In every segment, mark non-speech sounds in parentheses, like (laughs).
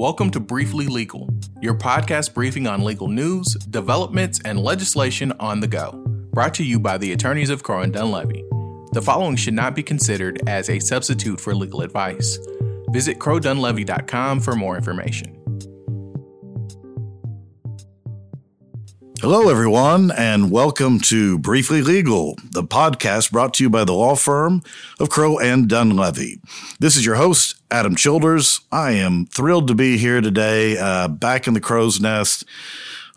Welcome to Briefly Legal, your podcast briefing on legal news, developments, and legislation on the go. Brought to you by the attorneys of Crowe and Dunlevy. The following should not be considered as a substitute for legal advice. Visit crowedunlevy.com for more information. Hello, everyone, and welcome to Briefly Legal, the podcast brought to you by the law firm of Crowe and Dunlevy. This is your host, Adam Childers. I am thrilled to be here today, uh, back in the crow's nest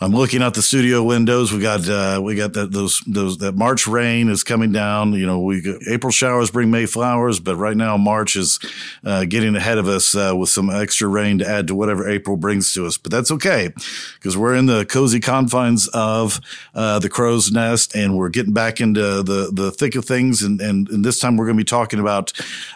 I'm looking out the studio windows. We got uh, we got that those those that March rain is coming down. You know, we April showers bring May flowers, but right now March is uh, getting ahead of us uh, with some extra rain to add to whatever April brings to us. But that's okay because we're in the cozy confines of uh, the crow's nest, and we're getting back into the the thick of things. And and, and this time we're going to be talking about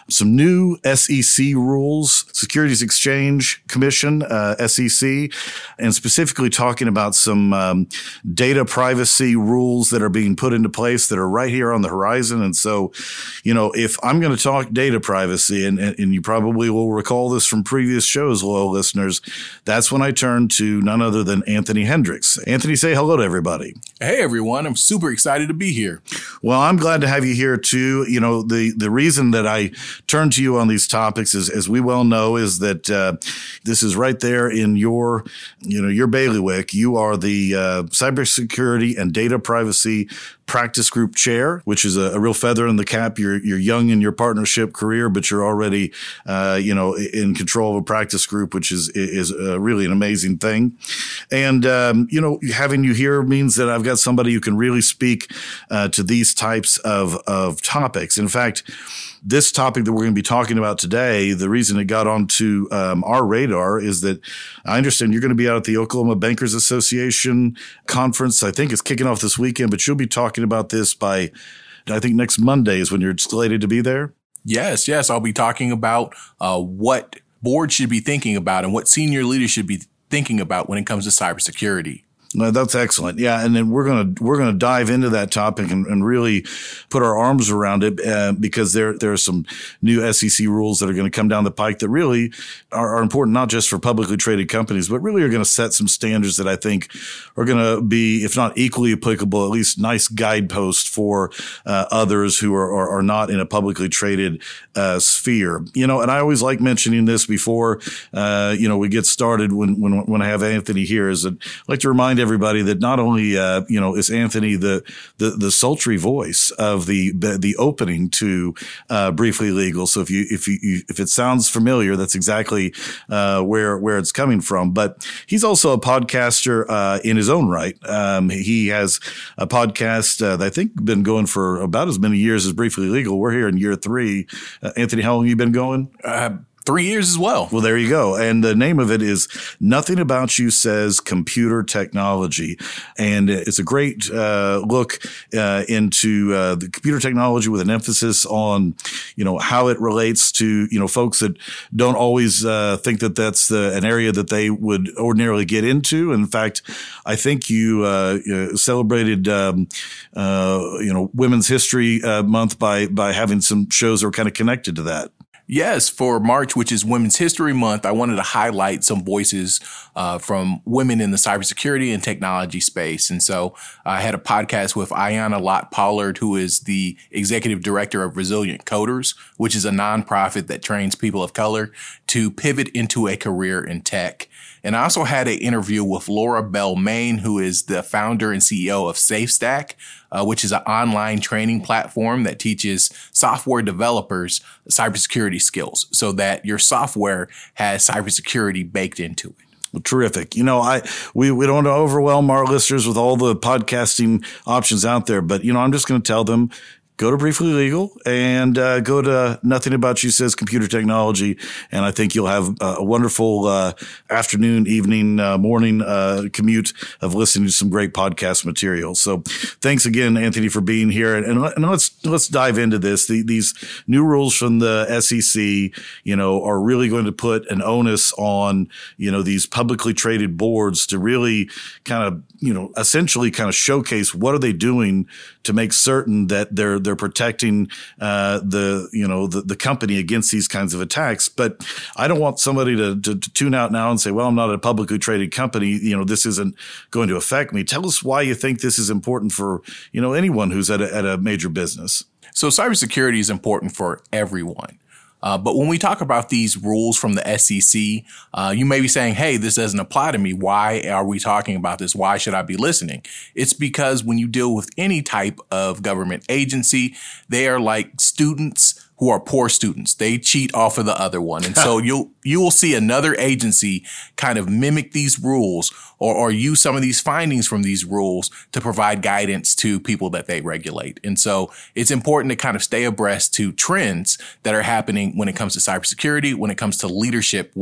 some new SEC rules, Securities Exchange Commission uh, SEC, and specifically talking about some um, data privacy rules that are being put into place that are right here on the horizon. And so, you know, if I'm going to talk data privacy, and, and you probably will recall this from previous shows, loyal listeners, that's when I turn to none other than Anthony Hendricks. Anthony, say hello to everybody. Hey, everyone. I'm super excited to be here. Well, I'm glad to have you here too. You know, the, the reason that I turn to you on these topics is, as we well know, is that uh, this is right there in your, you know, your bailiwick. You are the uh, cybersecurity and data privacy practice group chair, which is a, a, real feather in the cap. You're you're young in your partnership career, but you're already uh, you know in control of a practice group, which is is uh, really an amazing thing. And um, you know, having you here means that I've got somebody who can really speak uh, to these types of of topics. In fact this topic that we're going to be talking about today, the reason it got onto um, our radar is that I understand you're going to be out at the Oklahoma Bankers Association conference. I think it's kicking off this weekend, but you'll be talking about this by, I think next Monday is when you're slated to be there. Yes, yes. I'll be talking about uh, what boards should be thinking about and what senior leaders should be thinking about when it comes to cybersecurity. That's excellent. Yeah, and then we're gonna we're gonna dive into that topic and, and really put our arms around it uh, because there there are some new SEC rules that are going to come down the pike that really are, are, important not just for publicly traded companies, but really are going to set some standards that I think are going to be, if not equally applicable, at least nice guideposts for uh, others who are, are, are not in a publicly traded uh, sphere. You know, and I always like mentioning this before uh, you know we get started when when when I have Anthony here is that I like to remind remind everybody that not only uh, you know is Anthony the, the the sultry voice of the the opening to uh, Briefly Legal. So if you if you if it sounds familiar, that's exactly uh, where where it's coming from. But he's also a podcaster uh, in his own right. Um, he has a podcast uh, that I think been going for about as many years as Briefly Legal. We're here in year three. Uh, Anthony, how long you been going? Three years as well. Well, there you go. And the name of it is Nothing About You Says Computer Technology. And it's a great uh, look uh, into uh, the computer technology with an emphasis on, you know, how it relates to, you know, folks that don't always uh, think that that's the, an area that they would ordinarily get into. In fact, I think you uh, celebrated, um, uh, you know, Women's History Month by, by having some shows that were kind of connected to that. Yes, for March, which is Women's History Month, I wanted to highlight some voices uh, from women in the cybersecurity and technology space. And so I had a podcast with Ayana Lott Pollard, who is the executive director of Resilient Coders, which is a nonprofit that trains people of color to pivot into a career in tech. And I also had an interview with Laura Bell Main, who is the founder and CEO of SafeStack, uh, which is an online training platform that teaches software developers cybersecurity skills so that your software has cybersecurity baked into it. Well, terrific. You know, I we, we don't want to overwhelm our listeners with all the podcasting options out there, but you know, I'm just going to tell them go to Briefly Legal and uh, go to Nothing About You Says Computer Technology. And I think you'll have a wonderful uh, afternoon, evening, uh, morning uh, commute of listening to some great podcast material. So thanks again, Anthony, for being here. And, and let's let's dive into this. The, these new rules from the SEC, you know, are really going to put an onus on, you know, these publicly traded boards to really kind of, you know, essentially kind of showcase what are they doing to make certain that they're they're protecting uh, the you know the, the company against these kinds of attacks. But I don't want somebody to, to, to tune out now and say, "Well, I'm not a publicly traded company. You know, this isn't going to affect me." Tell us why you think this is important for you know anyone who's at a, at a major business. So cybersecurity is important for everyone. Uh, but when we talk about these rules from the SEC, uh, you may be saying, hey, this doesn't apply to me. Why are we talking about this? Why should I be listening? It's because when you deal with any type of government agency, they are like students who are poor students. They cheat off of the other one. And so (laughs) you'll, you will see another agency kind of mimic these rules or, or use some of these findings from these rules to provide guidance to people that they regulate. And so it's important to kind of stay abreast to trends that are happening when it comes to cybersecurity, when it comes to leadership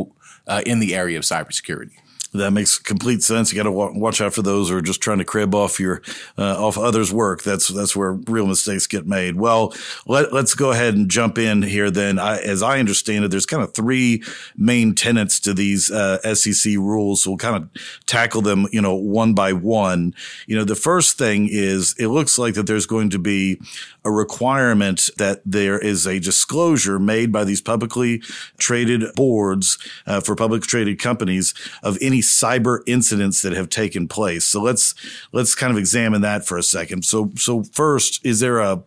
uh, in the area of cybersecurity. That makes complete sense. You got to watch out for those who are just trying to crib off your uh, off others' work. That's that's where real mistakes get made. Well, let, us go ahead and jump in here. Then, I, as I understand it, there's kind of three main tenets to these uh, SEC rules. So we'll kind of tackle them, you know, one by one. You know, the first thing is it looks like that there's going to be a requirement that there is a disclosure made by these publicly traded boards uh, for public traded companies of any cyber incidents that have taken place. So let's let's kind of examine that for a second. So so first, is there a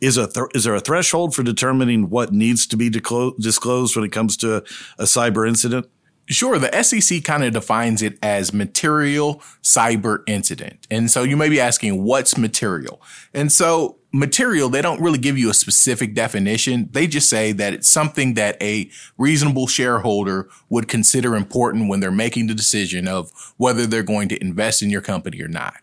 is a th- is there a threshold for determining what needs to be disclosed when it comes to a cyber incident? Sure, the SEC kind of defines it as material cyber incident. And so you may be asking, what's material? And so material, they don't really give you a specific definition. They just say that it's something that a reasonable shareholder would consider important when they're making the decision of whether they're going to invest in your company or not.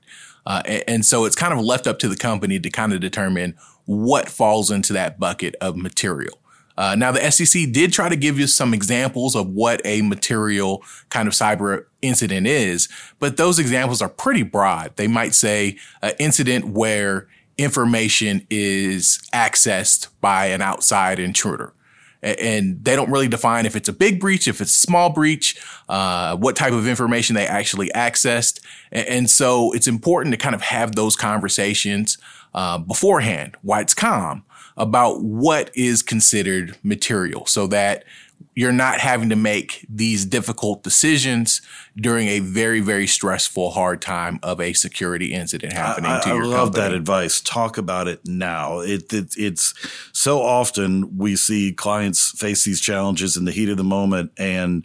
Uh, and, and so it's kind of left up to the company to kind of determine what falls into that bucket of material. Uh, now, the SEC did try to give you some examples of what a material kind of cyber incident is, but those examples are pretty broad. They might say an incident where information is accessed by an outside intruder. And they don't really define if it's a big breach, if it's a small breach, uh, what type of information they actually accessed. And so it's important to kind of have those conversations uh, beforehand while it's calm about what is considered material so that you're not having to make these difficult decisions during a very, very stressful, hard time of a security incident happening I, to your I love company. that advice. Talk about it now. It, it, it's so often we see clients face these challenges in the heat of the moment and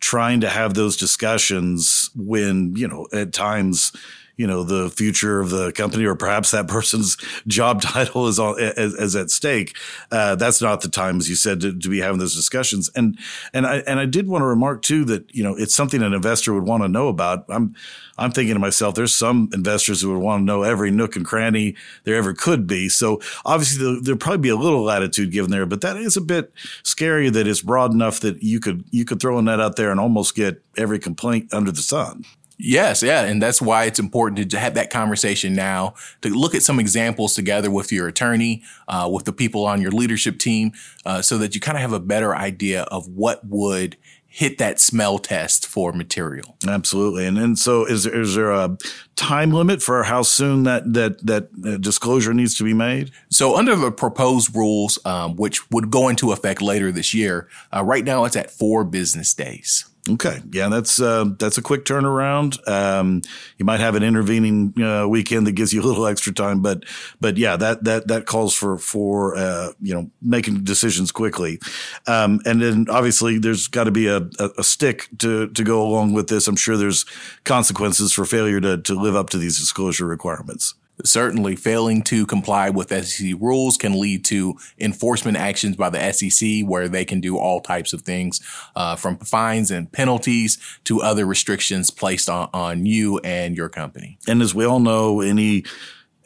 trying to have those discussions when, you know, at times you know the future of the company or perhaps that person's (laughs) job (laughs) title is as, as at stake. Uh, that's not the time as you said to, to, be having those discussions. And and I and I did want to remark too that you know it's something an investor would want to know about. I'm I'm thinking to myself there's some investors who would want to know every nook and cranny there ever could be. So obviously there'll probably be a little latitude given there but that is a bit scary that it's broad enough that you could you could throw a net out there and almost get every complaint under the sun Yes, yeah. And that's why it's important to have that conversation now, to look at some examples together with your attorney, uh, with the people on your leadership team, uh, so that you kind of have a better idea of what would hit that smell test for material. Absolutely. And and so is there, is there a time limit for how soon that that that disclosure needs to be made? So under the proposed rules, um, which would go into effect later this year, uh, right now it's at four business days. Okay, yeah, that's uh, that's a quick turnaround. Um, you might have an intervening uh, weekend that gives you a little extra time, but but yeah, that that that calls for for uh, you know making decisions quickly, um, and then obviously there's got to be a, a, a, stick to to go along with this. I'm sure there's consequences for failure to to live up to these disclosure requirements. Certainly, failing to comply with SEC rules can lead to enforcement actions by the SEC, where they can do all types of things, uh, from fines and penalties to other restrictions placed on, on you and your company. And as we all know, any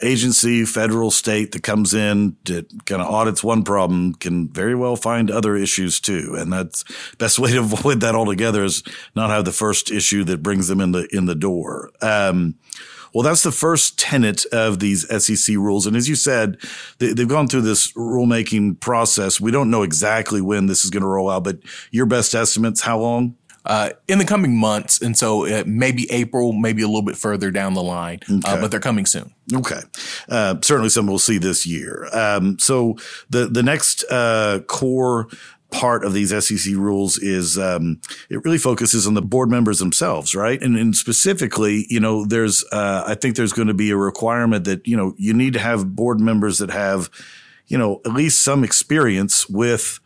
agency, federal, state that comes in to kind of audits one problem can very well find other issues too. And that's best way to (laughs) avoid that altogether is not have the first issue that brings them in the in the door. Um, well, that's the first tenet of these SEC rules. And as you said, they, have gone through this rulemaking process. We don't know exactly when this is going to roll out, but your best estimates, how long? Uh, in the coming months, and so uh, maybe April, maybe a little bit further down the line, uh, but they're coming soon. Okay, uh, certainly some we'll see this year. Um, so the the next uh, core part of these SEC rules is um, it really focuses on the board members themselves, right? And, and specifically, you know, there's uh, I think there's going to be a requirement that you know you need to have board members that have you know at least some experience with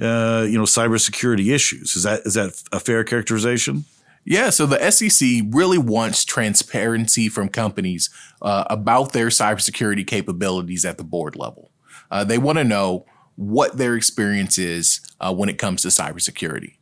uh, you know, cybersecurity issues. Is that is that a fair characterization? Yeah, so the SEC really wants transparency from companies uh, about their cybersecurity capabilities at the board level. Uh, they want to know what their experience is uh, when it comes to cybersecurity.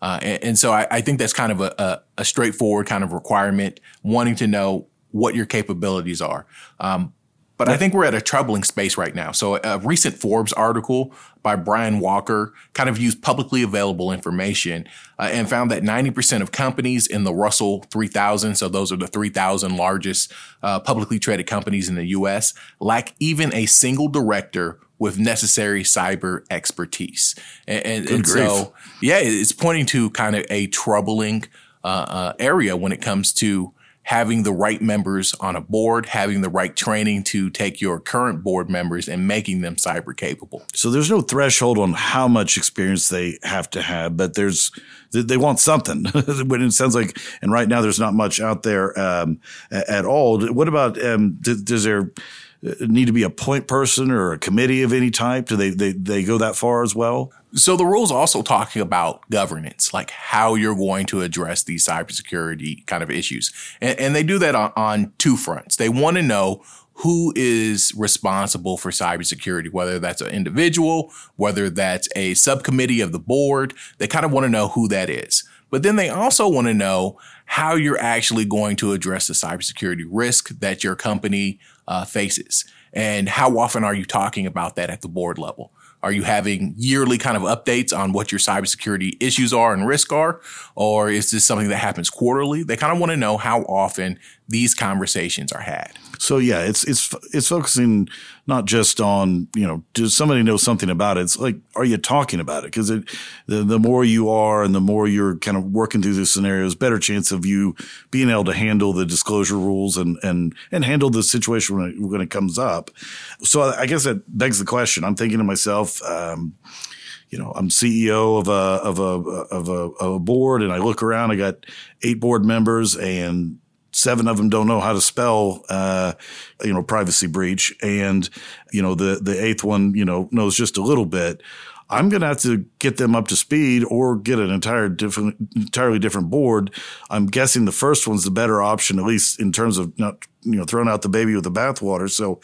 Uh, and, and, so I, I, think that's kind of a, a, a, straightforward kind of requirement, wanting to know what your capabilities are. Um, but I think we're at a troubling space right now. So a recent Forbes article by Brian Walker kind of used publicly available information uh, and found that 90% of companies in the Russell 3000, so those are the 3,000 largest uh, publicly traded companies in the U.S., lack even a single director with necessary cyber expertise. And, and, and so, yeah, it's pointing to kind of a troubling uh, uh area when it comes to having the right members on a board, having the right training to take your current board members and making them cyber capable. So there's no threshold on how much experience they have to have, but there's they want something. (laughs) but it sounds like, and right now there's not much out there um, at all. What about um, does there need to be a point person or a committee of any type? Do they they they go that far as well? So the rules also talking about governance, like how you're going to address these cybersecurity kind of issues. And, and they do that on, on two fronts. They want to know who is responsible for cybersecurity, whether that's an individual, whether that's a subcommittee of the board. They kind of want to know who that is. But then they also want to know how you're actually going to address the cybersecurity risk that your company uh, faces. And how often are you talking about that at the board level? Are you having yearly kind of updates on what your cybersecurity issues are and risk are? Or is this something that happens quarterly? They kind of want to know how often these conversations are had. So yeah, it's it's it's focusing not just on you know does somebody know something about it. It's like are you talking about it? Because the the more you are and the more you're kind of working through these scenarios, better chance of you being able to handle the disclosure rules and and and handle the situation when it, when it comes up. So I guess that begs the question. I'm thinking to myself. Um, you know, I'm CEO of a of a of a of a board, and I look around. I got eight board members, and seven of them don't know how to spell, uh, you know, privacy breach. And, you know, the, the eighth one, you know, knows just a little bit. I'm going to have to get them up to speed or get an entire different, entirely different board. I'm guessing the first one's the better option, at least in terms of not, you know, throwing out the baby with the bathwater. So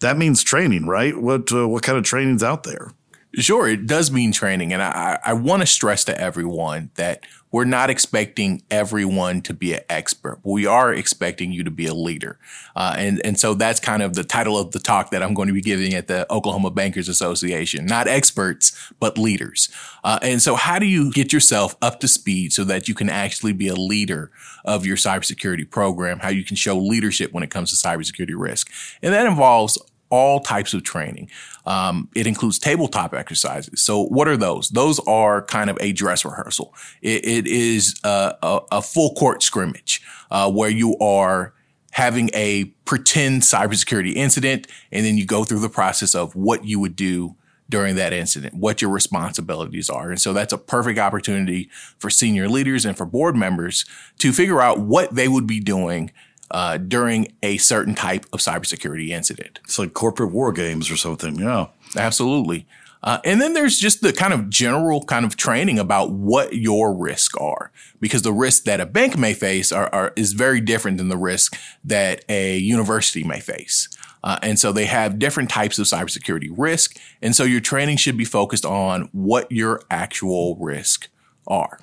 that means training, right? What, uh, what kind of training's out there? Sure, it does mean training. And I, I want to stress to everyone that we're not expecting everyone to be an expert. We are expecting you to be a leader. Uh, and, and so that's kind of the title of the talk that I'm going to be giving at the Oklahoma Bankers Association. Not experts, but leaders. Uh, and so how do you get yourself up to speed so that you can actually be a leader of your cybersecurity program? How you can show leadership when it comes to cybersecurity risk? And that involves all types of training. Um, it includes tabletop exercises. So what are those? Those are kind of a dress rehearsal. it, it is a, a, a, full court scrimmage uh, where you are having a pretend cybersecurity incident, and then you go through the process of what you would do during that incident, what your responsibilities are. And so that's a perfect opportunity for senior leaders and for board members to figure out what they would be doing uh, during a certain type of cybersecurity incident. It's like corporate war games or something. Yeah, absolutely. Uh, and then there's just the kind of general kind of training about what your risks are, because the risk that a bank may face are, are is very different than the risk that a university may face. Uh, and so they have different types of cybersecurity risk. And so your training should be focused on what your actual risk are.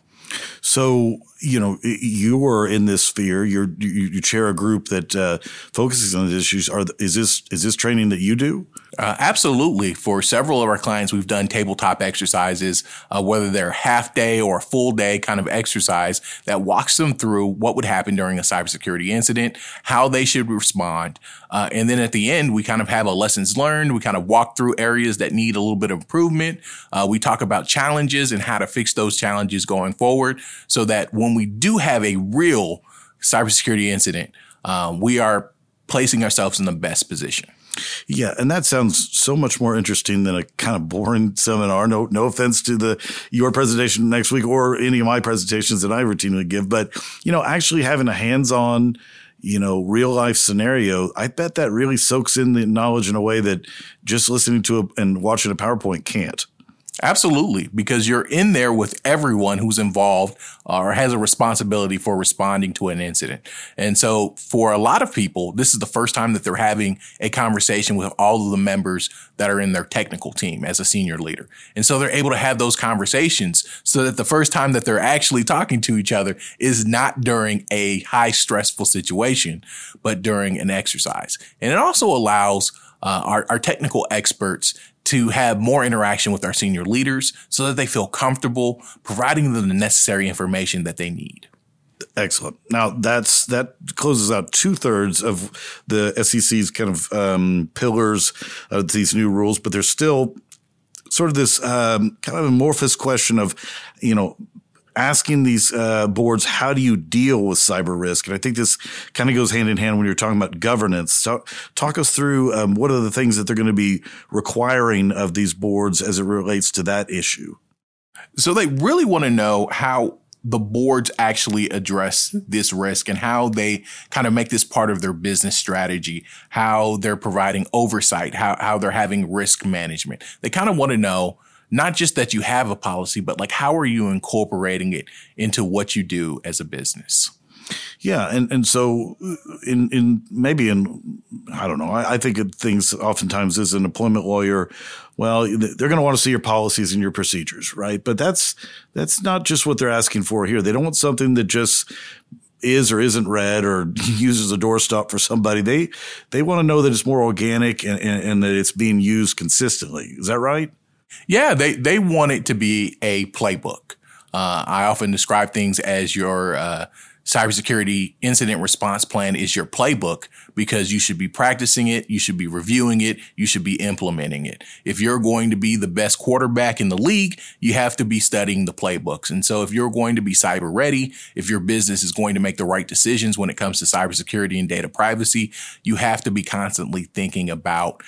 So, you know, you are in this sphere. You you chair a group that uh, focuses on these issues. Are is this is this training that you do? Uh, absolutely. For several of our clients, we've done tabletop exercises, uh, whether they're half day or full day kind of exercise that walks them through what would happen during a cybersecurity incident, how they should respond. Uh, and then at the end, we kind of have a lessons learned. We kind of walk through areas that need a little bit of improvement. Uh, we talk about challenges and how to fix those challenges going forward so that when we do have a real cybersecurity incident, um, we are placing ourselves in the best position. Yeah, and that sounds so much more interesting than a kind of boring seminar. No, no offense to the your presentation next week or any of my presentations that I routinely give, but you know, actually having a hands-on, you know, real life scenario, I bet that really soaks in the knowledge in a way that just listening to a, and watching a PowerPoint can't. Absolutely, because you're in there with everyone who's involved uh, or has a responsibility for responding to an incident. And so for a lot of people, this is the first time that they're having a conversation with all of the members that are in their technical team as a senior leader. And so they're able to have those conversations so that the first time that they're actually talking to each other is not during a high stressful situation, but during an exercise. And it also allows uh, our, our technical experts to have more interaction with our senior leaders so that they feel comfortable providing them the necessary information that they need. Excellent. Now that's that closes out two thirds of the SEC's kind of um, pillars of these new rules, but there's still sort of this um, kind of amorphous question of, you know, asking these uh, boards how do you deal with cyber risk? And i think this kind of goes hand in hand when you're talking about governance. So talk us through um, what are the things that they're going to be requiring of these boards as it relates to that issue? So they really want to know how the boards actually address this risk and how they kind of make this part of their business strategy, how they're providing oversight, how, how they're having risk management. They kind of want to know not just that you have a policy, but like how are you incorporating it into what you do as a business? Yeah, and and so in in maybe in I don't know. I, I think of things oftentimes as an employment lawyer. Well, they're going to want to see your policies and your procedures, right? But that's that's not just what they're asking for here. They don't want something that just is or isn't read or (laughs) uses a doorstop for somebody. They they want to know that it's more organic and, and, and that it's being used consistently. Is that right? Yeah, they they want it to be a playbook. Uh, I often describe things as your uh, cybersecurity incident response plan is your playbook because you should be practicing it, you should be reviewing it, you should be implementing it. If you're going to be the best quarterback in the league, you have to be studying the playbooks. And so if you're going to be cyber ready, if your business is going to make the right decisions when it comes to cybersecurity and data privacy, you have to be constantly thinking about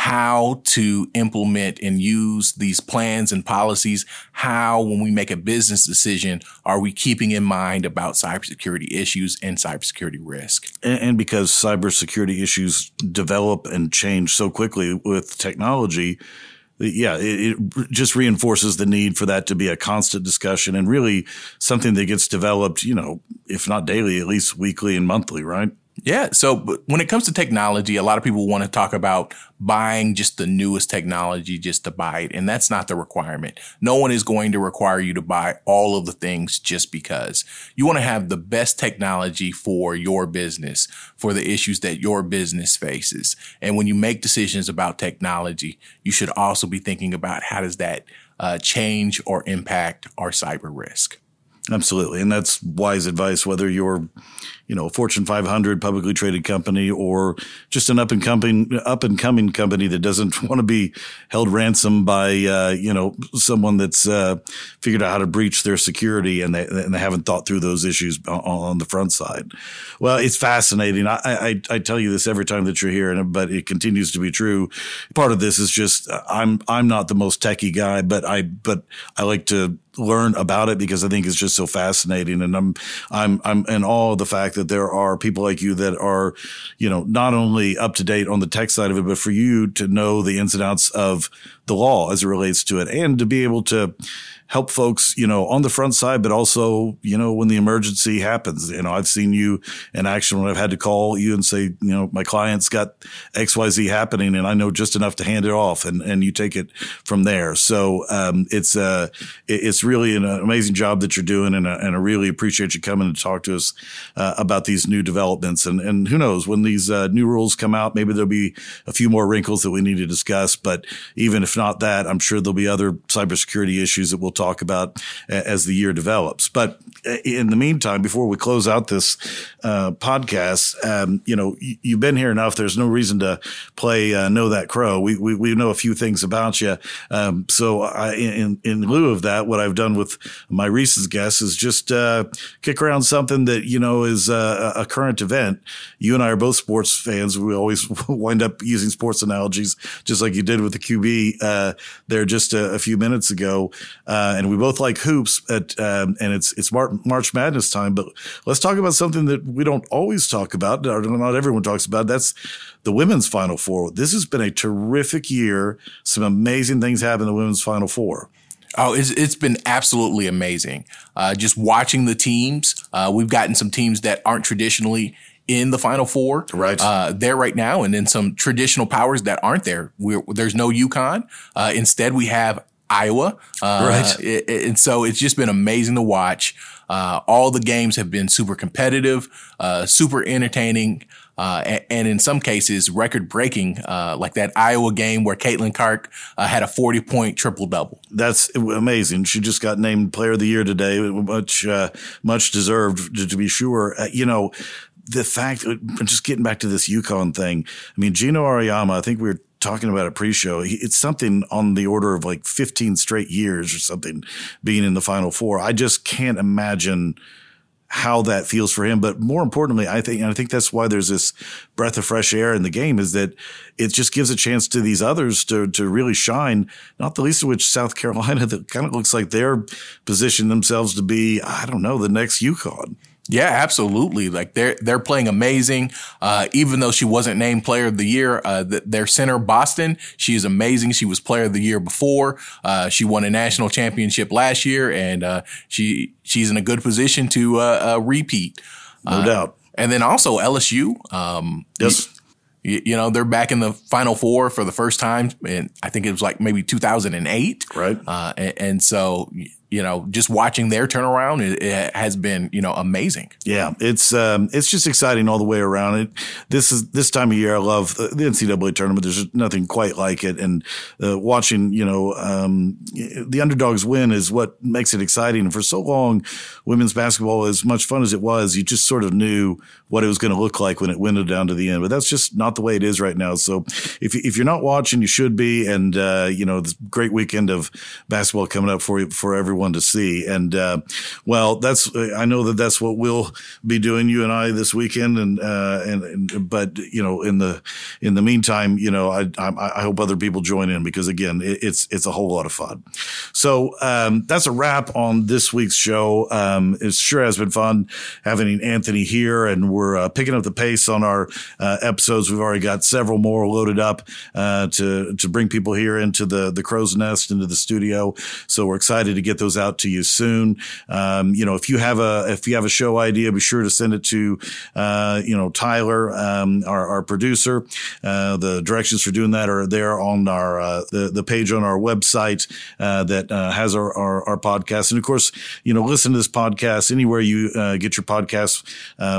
how to implement and use these plans and policies. How, when we make a business decision, are we keeping in mind about cybersecurity issues and cybersecurity risk? And, and because cybersecurity issues develop and change so quickly with technology, yeah, it, it, just reinforces the need for that to be a constant discussion and really something that gets developed, you know, if not daily, at least weekly and monthly, right? Yeah. So when it comes to technology, a lot of people want to talk about buying just the newest technology just to buy it. And that's not the requirement. No one is going to require you to buy all of the things just because you want to have the best technology for your business, for the issues that your business faces. And when you make decisions about technology, you should also be thinking about how does that uh, change or impact our cyber risk. Absolutely. And that's wise advice, whether you're you know, a Fortune 500 publicly traded company or just an up and coming, up and coming company that doesn't (laughs) want to be held ransom by, uh, you know, someone that's, uh, figured out how to breach their security and they, and they haven't thought through those issues on, the front side. Well, it's fascinating. I, I, I, tell you this every time that you're here, but it continues to be true. Part of this is just, I'm, I'm not the most techie guy, but I, but I like to, learn about it because I think it's just so fascinating. And I'm, I'm, I'm in awe of the fact that there are people like you that are, you know, not only up to date on the tech side of it, but for you to know the ins and outs of the law as it relates to it and to be able to help folks, you know, on the front side, but also, you know, when the emergency happens. You know, I've seen you in action when I've had to call you and say, you know, my client's got XYZ happening and I know just enough to hand it off and, and you take it from there. So, um, it's, uh, it's really an amazing job that you're doing. And, uh, and I really appreciate you coming to talk to us, uh, about these new developments. And, and who knows when these, uh, new rules come out, maybe there'll be a few more wrinkles that we need to discuss. But even if not that, I'm sure there'll be other cybersecurity issues that we'll talk about as the year develops. But uh, in the meantime, before we close out this uh, podcast, um, you know, you, have been here enough. There's no reason to play uh, Know That Crow. We, we, we know a few things about you. Um, so I, in, in lieu of that, what I've done with my recent guests is just uh, kick around something that, you know, is a, a current event. You and I are both sports fans. We always (laughs) wind up using sports analogies, just like you did with the QB uh, there just a, a, few minutes ago. Uh, and we both like hoops at, um, and it's, it's March Madness time, but let's talk about something that we don't always talk about, not everyone talks about. That's the women's Final Four. This has been a terrific year. Some amazing things happen in the women's Final Four. Oh, it's, it's been absolutely amazing. Uh, just watching the teams, uh, we've gotten some teams that aren't traditionally in the Final Four, right? Uh, there right now, and then some traditional powers that aren't there. We're, there's no UConn. Uh, instead, we have Iowa, uh, right? and so it's just been amazing to watch. Uh, all the games have been super competitive, uh, super entertaining, uh, and, and, in some cases record breaking, uh, like that Iowa game where Caitlin Clark uh, had a 40 point triple double. That's amazing. She just got named player of the year today, much, uh, much deserved to, to be sure. you know, the fact, just getting back to this UConn thing, I mean, Geno Auriemma, I think we were talking about a pre-show. It's something on the order of like 15 straight years or something being in the final four. I just can't imagine how that feels for him. But more importantly, I think, and I think that's why there's this breath of fresh air in the game is that it just gives a chance to these others to, to really shine, not the least of which South Carolina that kind of looks like they're positioned themselves to be, I don't know, the next UConn. Yeah, absolutely. Like they're they're playing amazing. Uh, even though she wasn't named Player of the Year, uh, the, their center Boston, she is amazing. She was Player of the Year before. Uh, she won a national championship last year, and uh, she she's in a good position to uh, uh, repeat. No doubt. And then also LSU. Um, yes. You, you, know, they're back in the Final Four for the first time, and I think it was like maybe 2008. Right. And, and so you know, just watching their turnaround it, it has been, you know, amazing. Yeah, it's um, it's just exciting all the way around. It this is this time of year. I love the, NCAA tournament. There's nothing quite like it, and uh, watching, you know, um, the underdogs win is what makes it exciting. And for so long, women's basketball, as much fun as it was, you just sort of knew what it was going to look like when it winded down to the end. But that's just not the way it is right now. So if if you're not watching, you should be. And uh, you know, this great weekend of basketball coming up for you for everyone everyone to see. And uh, well, that's I know that that's what we'll be doing, you and I, this weekend. And uh, and, and but you know, in the in the meantime, you know, I I, I hope other people join in because again, it, it's it's a whole lot of fun. So um, that's a wrap on this week's show. Um, it sure has been fun having Anthony here, and we're uh, picking up the pace on our uh, episodes. We've already got several more loaded up uh, to to bring people here into the the crow's nest into the studio. So we're excited to get those out to you soon. Um, you know, if you have a if you have a show idea, be sure to send it to uh, you know Tyler, um, our, our, producer. Uh, the directions for doing that are there on our uh, the the page on our website uh, that uh, has our, our, our podcast. And of course, you know, listen to this podcast anywhere you uh, get your podcast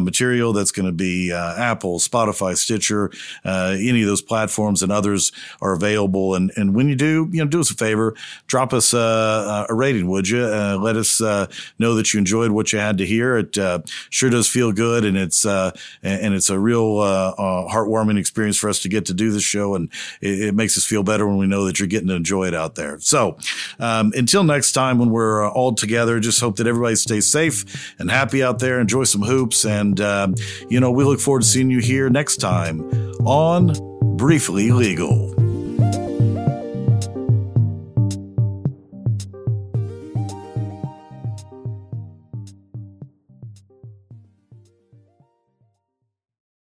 material. That's going to be Apple, Spotify, Stitcher, any of those platforms, and others are available. And and when you do, you know, do us a favor, drop us a, a rating would you? Uh, let us uh, know that you enjoyed what you had to hear. It uh, sure does feel good, and it's uh, and it's a real uh, heartwarming experience for us to get to do this show, and it, it, makes us feel better when we know that you're getting to enjoy it out there. So um, until next time, when we're all together, just hope that everybody stays safe and happy out there. Enjoy some hoops, and um, you know we look forward to seeing you here next time on Briefly Legal.